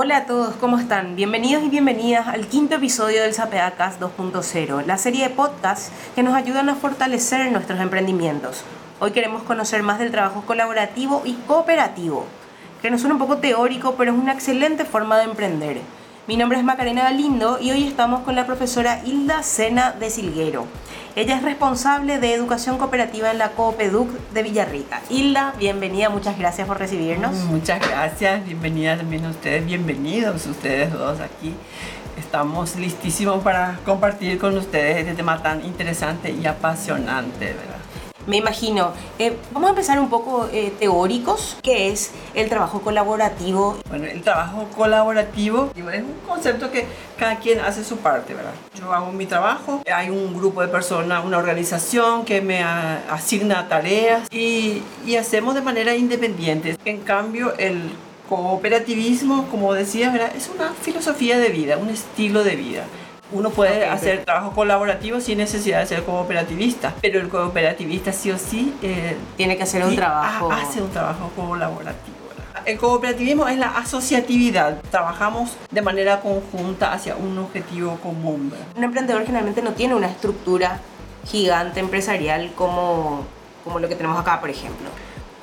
Hola a todos, ¿cómo están? Bienvenidos y bienvenidas al quinto episodio del Sapeacas 2.0, la serie de podcasts que nos ayudan a fortalecer nuestros emprendimientos. Hoy queremos conocer más del trabajo colaborativo y cooperativo, que nos suena un poco teórico, pero es una excelente forma de emprender. Mi nombre es Macarena Galindo y hoy estamos con la profesora Hilda Sena de Silguero. Ella es responsable de educación cooperativa en la Coopeduc de Villarrica. Hilda, bienvenida, muchas gracias por recibirnos. Muchas gracias, bienvenida también a ustedes, bienvenidos ustedes dos aquí. Estamos listísimos para compartir con ustedes este tema tan interesante y apasionante, ¿verdad? Me imagino. Eh, vamos a empezar un poco eh, teóricos. ¿Qué es el trabajo colaborativo? Bueno, el trabajo colaborativo es un concepto que cada quien hace su parte, ¿verdad? Yo hago mi trabajo, hay un grupo de personas, una organización que me asigna tareas y, hacemos de manera independiente. En cambio, el cooperativismo, como decía, ¿verdad? es una filosofía de vida, un estilo de vida. Uno puede hacer trabajo colaborativo sin necesidad de ser cooperativista, pero el cooperativista sí o sí eh, tiene que hacer un trabajo. Hace un trabajo colaborativo. El cooperativismo es la asociatividad. Trabajamos de manera conjunta hacia un objetivo común. Un emprendedor generalmente no tiene una estructura gigante empresarial como, como lo que tenemos acá, por ejemplo.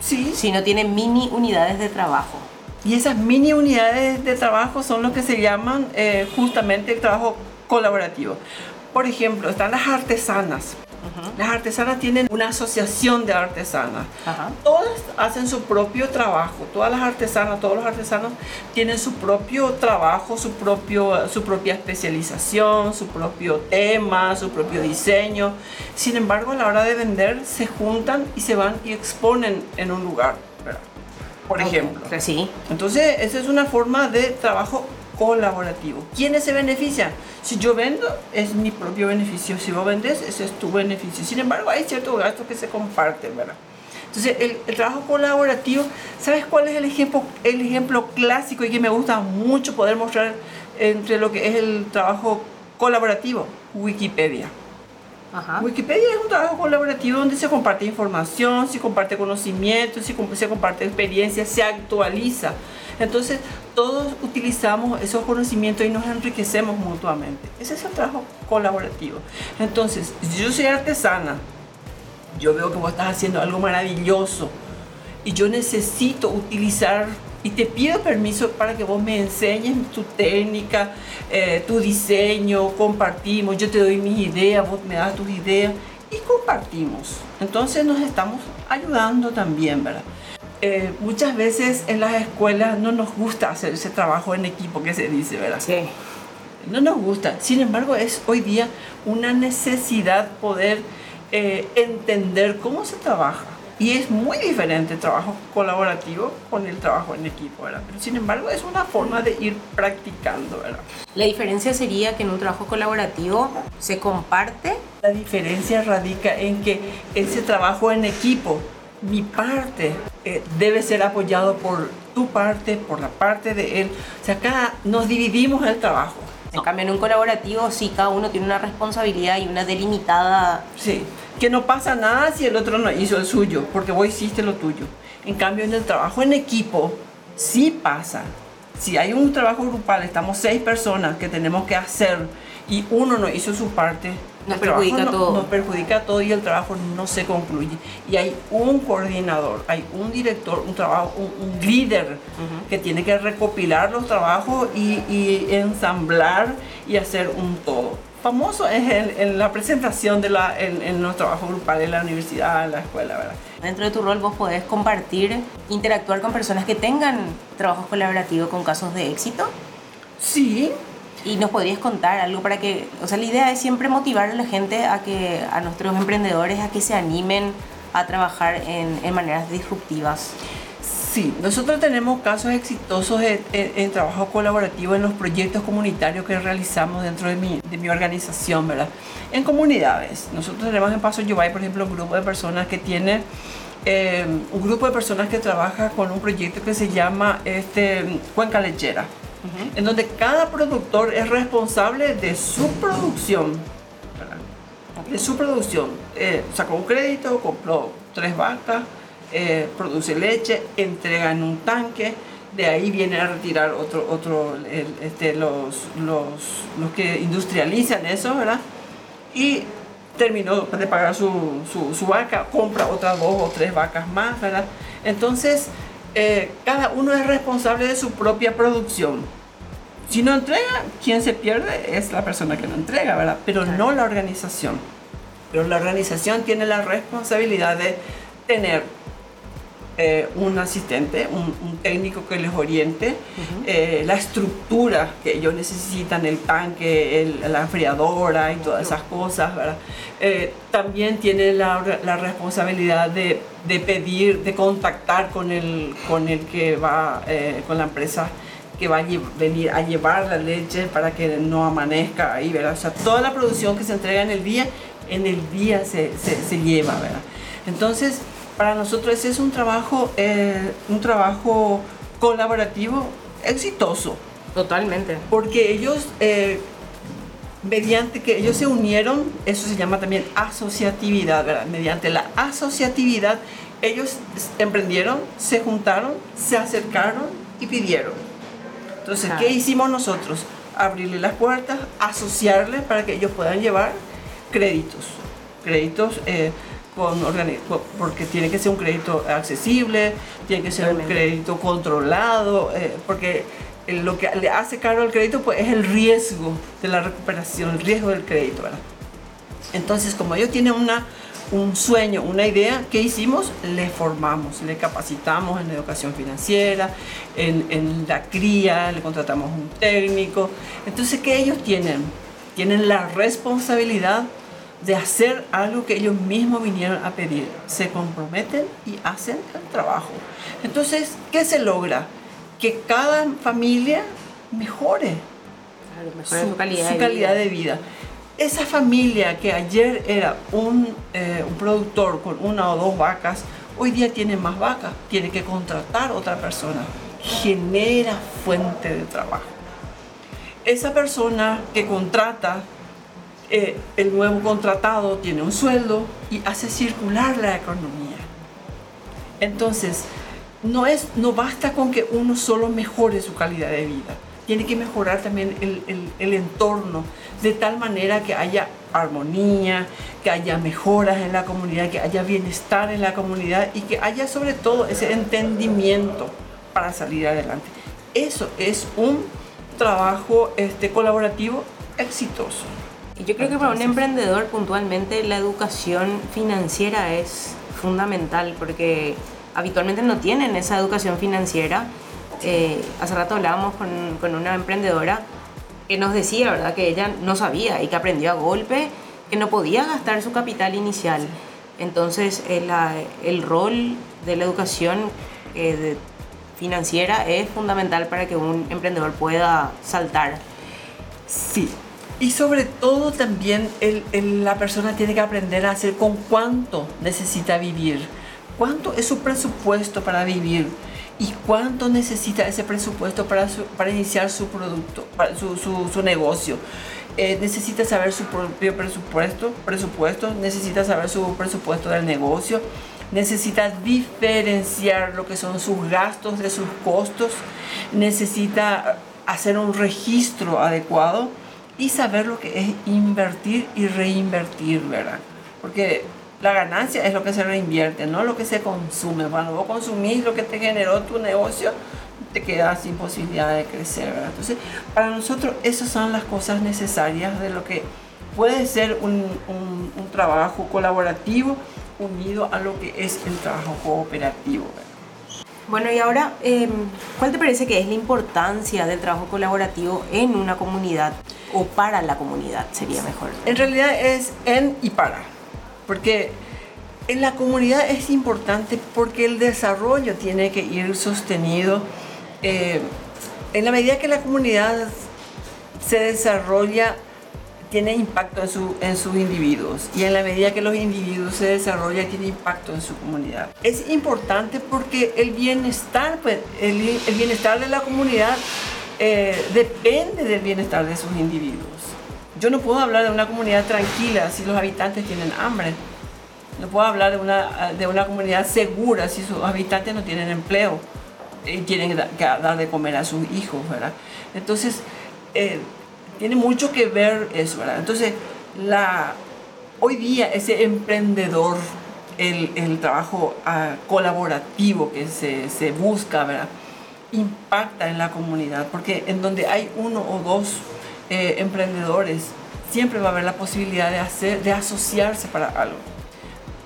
Sí. Sino tiene mini unidades de trabajo. Y esas mini unidades de trabajo son lo que se llaman eh, justamente el trabajo colaborativo. Por ejemplo, están las artesanas. Las artesanas tienen una asociación de artesanas. Todas hacen su propio trabajo. Todas las artesanas, todos los artesanos tienen su propio trabajo, su, propio, su propia especialización, su propio tema, su propio diseño. Sin embargo, a la hora de vender, se juntan y se van y exponen en un lugar. Por ejemplo. Sí. Entonces, esa es una forma de trabajo colaborativo. ¿Quiénes se benefician? Si yo vendo, es mi propio beneficio. Si vos vendes, ese es tu beneficio. Sin embargo, hay ciertos gastos que se comparten, ¿verdad? Entonces, el, trabajo colaborativo, ¿sabes cuál es el ejemplo, el ejemplo clásico y que me gusta mucho poder mostrar entre lo que es el trabajo colaborativo? Wikipedia. Wikipedia es un trabajo colaborativo donde se comparte información, se comparte conocimiento, se, se comparte experiencia, se actualiza. Entonces, todos utilizamos esos conocimientos y nos enriquecemos mutuamente. Ese es el trabajo colaborativo. Entonces, yo soy artesana, yo veo que vos estás haciendo algo maravilloso y yo necesito utilizar y te pido permiso para que vos me enseñes tu técnica, eh, tu diseño, compartimos, yo te doy mis ideas, vos me das tus ideas y compartimos. Entonces nos estamos ayudando también, ¿verdad? Eh, muchas veces en las escuelas no nos gusta hacer ese trabajo en equipo que se dice, ¿verdad? Sí. No nos gusta. Sin embargo, es hoy día una necesidad poder eh, entender cómo se trabaja. Y es muy diferente el trabajo colaborativo con el trabajo en equipo, ¿verdad? Pero sin embargo es una forma de ir practicando, ¿verdad? La diferencia sería que en un trabajo colaborativo se comparte. La diferencia radica en que ese trabajo en equipo mi parte eh, debe ser apoyado por tu parte, por la parte de él. O sea, acá nos dividimos el trabajo. En cambio, en un colaborativo sí cada uno tiene una responsabilidad y una delimitada... Sí, que no pasa nada si el otro no hizo el suyo, porque vos hiciste lo tuyo. En cambio, en el trabajo en equipo sí pasa. Si hay un trabajo grupal, estamos seis personas que tenemos que hacer y uno no hizo su parte, nos perjudica todo. Nos perjudica todo y el trabajo no se concluye. Y hay un coordinador, hay un director, un trabajo, un, líder que tiene que recopilar los trabajos y, ensamblar y hacer un todo. Famoso es en la presentación de la, en, en los trabajos grupales en la universidad, en la escuela, ¿verdad? Dentro de tu rol vos podés compartir, interactuar con personas que tengan trabajos colaborativos con casos de éxito. Sí, y nos podrías contar algo para que, o sea, la idea es siempre motivar a la gente a que, a nuestros emprendedores a que se animen a trabajar en, en maneras disruptivas. Sí, nosotros tenemos casos exitosos en, trabajo colaborativo en los proyectos comunitarios que realizamos dentro de mi, de mi organización, ¿verdad? En comunidades. Nosotros tenemos en Paso Yubay, por ejemplo, un grupo de personas que tiene eh, un grupo de personas que trabaja con un proyecto que se llama este, Cuenca Lechera en donde cada productor es responsable de su producción. De su producción. Eh, sacó un crédito, compró tres vacas, eh, produce leche, entrega en un tanque de ahí viene a retirar otro, otro este, los, los, los, que industrializan eso, ¿verdad? Y terminó de pagar su, su, su, vaca, compra otras dos o tres vacas más, ¿verdad? Entonces, eh, cada uno es responsable de su propia producción. Si no entrega, quien se pierde es la persona que no entrega, ¿verdad? Pero no la organización. Pero la organización tiene la responsabilidad de tener eh, un asistente, un, técnico que les oriente, eh, la estructura que ellos necesitan, el tanque, la enfriadora y todas esas cosas, ¿verdad? Eh, también tiene la, la responsabilidad de, de, pedir, de contactar con el, con el que va, con la empresa que va a venir a llevar la leche para que no amanezca ahí, ¿verdad? O sea, toda la producción que se entrega en el día, en el día se, se, se lleva, ¿verdad? Entonces, para nosotros es un trabajo, eh, un trabajo colaborativo exitoso. Totalmente. Porque ellos, eh, mediante que ellos se unieron, eso se llama también asociatividad, ¿verdad? Mediante la asociatividad, ellos emprendieron, se juntaron, se acercaron y pidieron. Entonces, ¿qué hicimos nosotros? Abrirle las puertas, asociarle para que ellos puedan llevar créditos. Créditos. Eh, con porque tiene que ser un crédito accesible, tiene que ser un crédito controlado, eh, porque lo que le hace caro el crédito pues es el riesgo de la recuperación, el riesgo del crédito, ¿verdad? Entonces, como ellos tienen una, un sueño, una idea, ¿qué hicimos? Le formamos, le capacitamos en educación financiera, en, en la cría, le contratamos un técnico. Entonces, ¿qué ellos tienen? Tienen la responsabilidad de hacer algo que ellos mismos vinieron a pedir. Se comprometen y hacen el trabajo. Entonces, ¿qué se logra? Que cada familia mejore, su, calidad, de, vida. Esa familia que ayer era un, eh, un productor con una o dos vacas, hoy día tiene más vacas, tiene que contratar otra persona. Genera fuente de trabajo. Esa persona que contrata eh, el nuevo contratado tiene un sueldo y hace circular la economía. Entonces, no, es, no basta con que uno solo mejore su calidad de vida, tiene que mejorar también el, el, el entorno de tal manera que haya armonía, que haya mejoras en la comunidad, que haya bienestar en la comunidad y que haya sobre todo ese entendimiento para salir adelante. Eso es un trabajo este, colaborativo exitoso. Y yo creo que para un emprendedor puntualmente la educación financiera es fundamental porque habitualmente no tienen esa educación financiera. Eh, hace rato hablábamos con, con, una emprendedora que nos decía, ¿verdad?, que ella no sabía y que aprendió a golpe, que no podía gastar su capital inicial. Entonces, el, el rol de la educación eh, financiera es fundamental para que un emprendedor pueda saltar. Sí, y sobre todo también la persona tiene que aprender a hacer con cuánto necesita vivir, cuánto es su presupuesto para vivir y cuánto necesita ese presupuesto para, para iniciar su producto, su, su, negocio. Eh, necesita saber su propio presupuesto, presupuesto, necesita saber su presupuesto del negocio, necesita diferenciar lo que son sus gastos de sus costos, necesita hacer un registro adecuado y saber lo que es invertir y reinvertir, ¿verdad? Porque la ganancia es lo que se reinvierte, no lo que se consume. Cuando vos consumís lo que te generó tu negocio, te quedas sin posibilidad de crecer, ¿verdad? Entonces, para nosotros esas son las cosas necesarias de lo que puede ser un, un, un trabajo colaborativo unido a lo que es el trabajo cooperativo, ¿verdad? Bueno, y ahora, em, ¿cuál te parece que es la importancia del trabajo colaborativo en una comunidad o para la comunidad? Sería mejor. En realidad es en y para, porque en la comunidad es importante porque el desarrollo tiene que ir sostenido. Eh, en la medida que la comunidad se desarrolla, tiene impacto en, su, en sus individuos y en la medida que los individuos se desarrollan tiene impacto en su comunidad. Es importante porque el bienestar, pues, el, el bienestar de la comunidad eh, depende del bienestar de sus individuos. Yo no puedo hablar de una comunidad tranquila si los habitantes tienen hambre. No puedo hablar de una, de una comunidad segura si sus habitantes no tienen empleo. y tienen que, dar de comer a sus hijos, ¿verdad? Entonces, eh, tiene mucho que ver eso, ¿verdad? Entonces, la, hoy día ese emprendedor, el, el trabajo uh, colaborativo que se, se, busca, ¿verdad? Impacta en la comunidad, porque en donde hay uno o dos eh, emprendedores, siempre va a haber la posibilidad de, hacer, de asociarse para algo.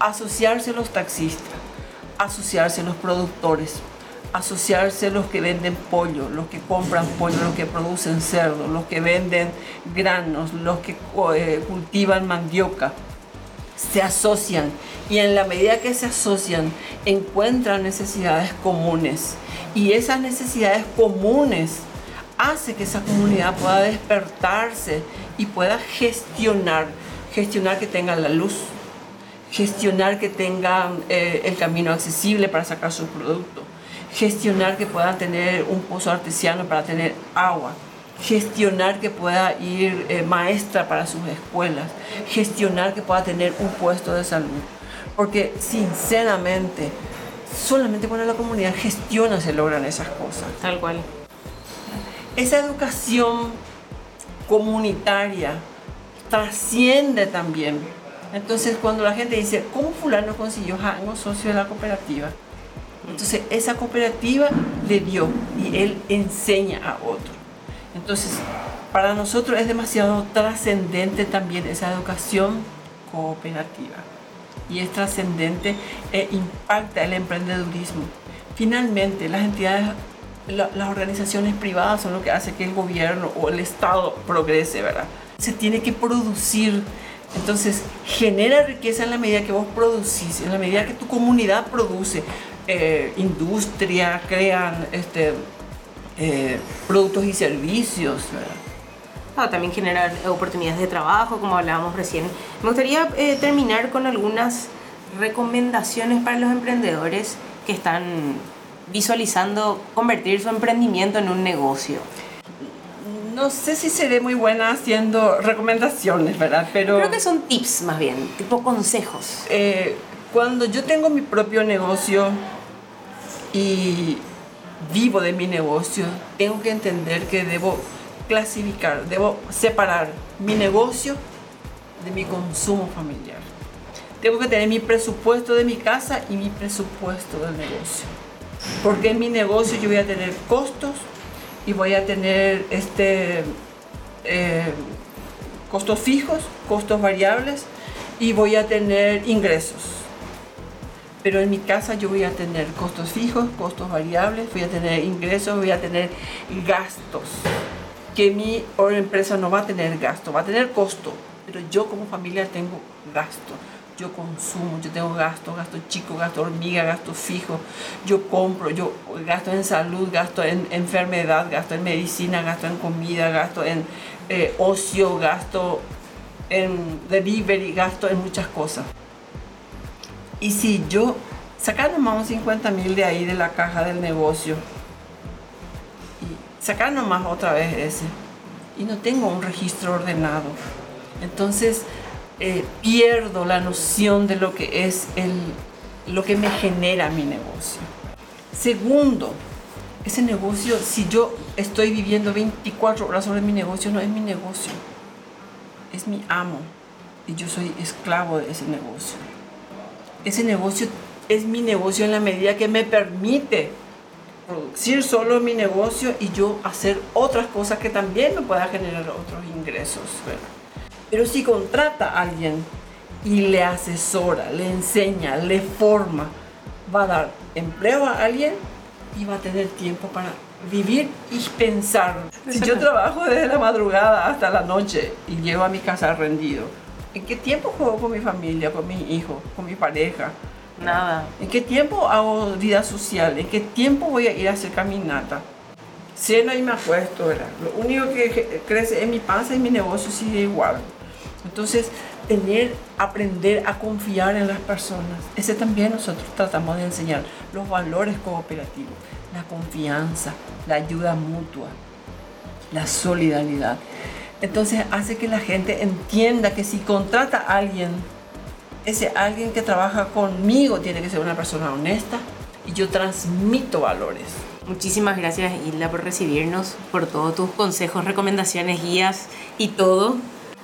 Asociarse los taxistas, asociarse los productores, asociarse los que venden pollo, los que compran pollo, los que producen cerdo, los que venden granos, los que eh, cultivan mandioca. Se asocian y en la medida que se asocian encuentran necesidades comunes. Y esas necesidades comunes hace que esa comunidad pueda despertarse y pueda gestionar, gestionar que tengan la luz, gestionar que tengan eh, el camino accesible para sacar su producto, gestionar que puedan tener un pozo artesiano para tener agua, gestionar que pueda ir eh, maestra para sus escuelas, gestionar que pueda tener un puesto de salud. Porque sinceramente, solamente cuando la comunidad gestiona se logran esas cosas. Tal cual. Esa educación comunitaria trasciende también. Entonces, cuando la gente dice, ¿cómo fulano consiguió un socio de la cooperativa? Entonces, esa cooperativa le dio y él enseña a otro. Entonces, para nosotros es demasiado trascendente también esa educación cooperativa. Y es trascendente e impacta el emprendedurismo. Finalmente, las entidades, las organizaciones privadas son lo que hace que el gobierno o el Estado progrese, ¿verdad? Se tiene que producir entonces, genera riqueza en la medida que vos producís, en la medida que tu comunidad produce eh, industria, crean este, eh, productos y servicios. también generar oportunidades de trabajo, como hablábamos recién. Me gustaría eh, terminar con algunas recomendaciones para los emprendedores que están visualizando convertir su emprendimiento en un negocio no sé si seré muy buena haciendo recomendaciones, ¿verdad? Pero creo que son tips más bien, tipo consejos. Eh, cuando yo tengo mi propio negocio y vivo de mi negocio, tengo que entender que debo clasificar, debo separar mi negocio de mi consumo familiar. Tengo que tener mi presupuesto de mi casa y mi presupuesto del negocio. Porque en mi negocio yo voy a tener costos y voy a tener este, eh, costos fijos, costos variables y voy a tener ingresos. Pero en mi casa yo voy a tener costos fijos, costos variables, voy a tener ingresos, voy a tener gastos. Que mi empresa no va a tener gasto, va a tener costo, pero yo como familia tengo gasto yo consumo, yo tengo gasto, gasto chico, gasto hormiga, gasto fijo, yo compro, yo gasto en salud, gasto en enfermedad, gasto en medicina, gasto en comida, gasto en eh, ocio, gasto en delivery, gasto en muchas cosas. Y si yo sacar nomás 50 mil de ahí de la caja del negocio y sacar nomás otra vez ese y no tengo un registro ordenado, entonces eh, pierdo la noción de lo que es el, lo que me genera mi negocio. Segundo, ese negocio, si yo estoy viviendo 24 horas sobre mi negocio, no es mi negocio, es mi amo y yo soy esclavo de ese negocio. Ese negocio es mi negocio en la medida que me permite producir solo mi negocio y yo hacer otras cosas que también me puedan generar otros ingresos. Pero si contrata a alguien y le asesora, le enseña, le forma, va a dar empleo a alguien y va a tener tiempo para vivir y pensar. Si yo trabajo desde la madrugada hasta la noche y llego a mi casa rendido, ¿en qué tiempo juego con mi familia, con mis hijos, con mi pareja? Nada. ¿En qué tiempo hago vida social? ¿En qué tiempo voy a ir a hacer caminata? Ceno y me acuesto, ¿verdad? Lo único que crece en mi panza y mi negocio sigue igual. Entonces, tener, aprender a confiar en las personas. Ese también nosotros tratamos de enseñar los valores cooperativos, la confianza, la ayuda mutua, la solidaridad. Entonces hace que la gente entienda que si contrata a alguien, ese alguien que trabaja conmigo tiene que ser una persona honesta y yo transmito valores. Muchísimas gracias Hilda por recibirnos, por todos tus consejos, recomendaciones, guías y todo.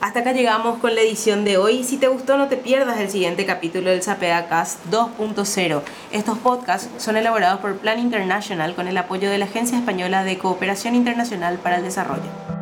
Hasta acá llegamos con la edición de hoy. Si te gustó, no te pierdas el siguiente capítulo del Sapeda Cast 2.0. Estos podcasts son elaborados por Plan International con el apoyo de la Agencia Española de Cooperación Internacional para el Desarrollo.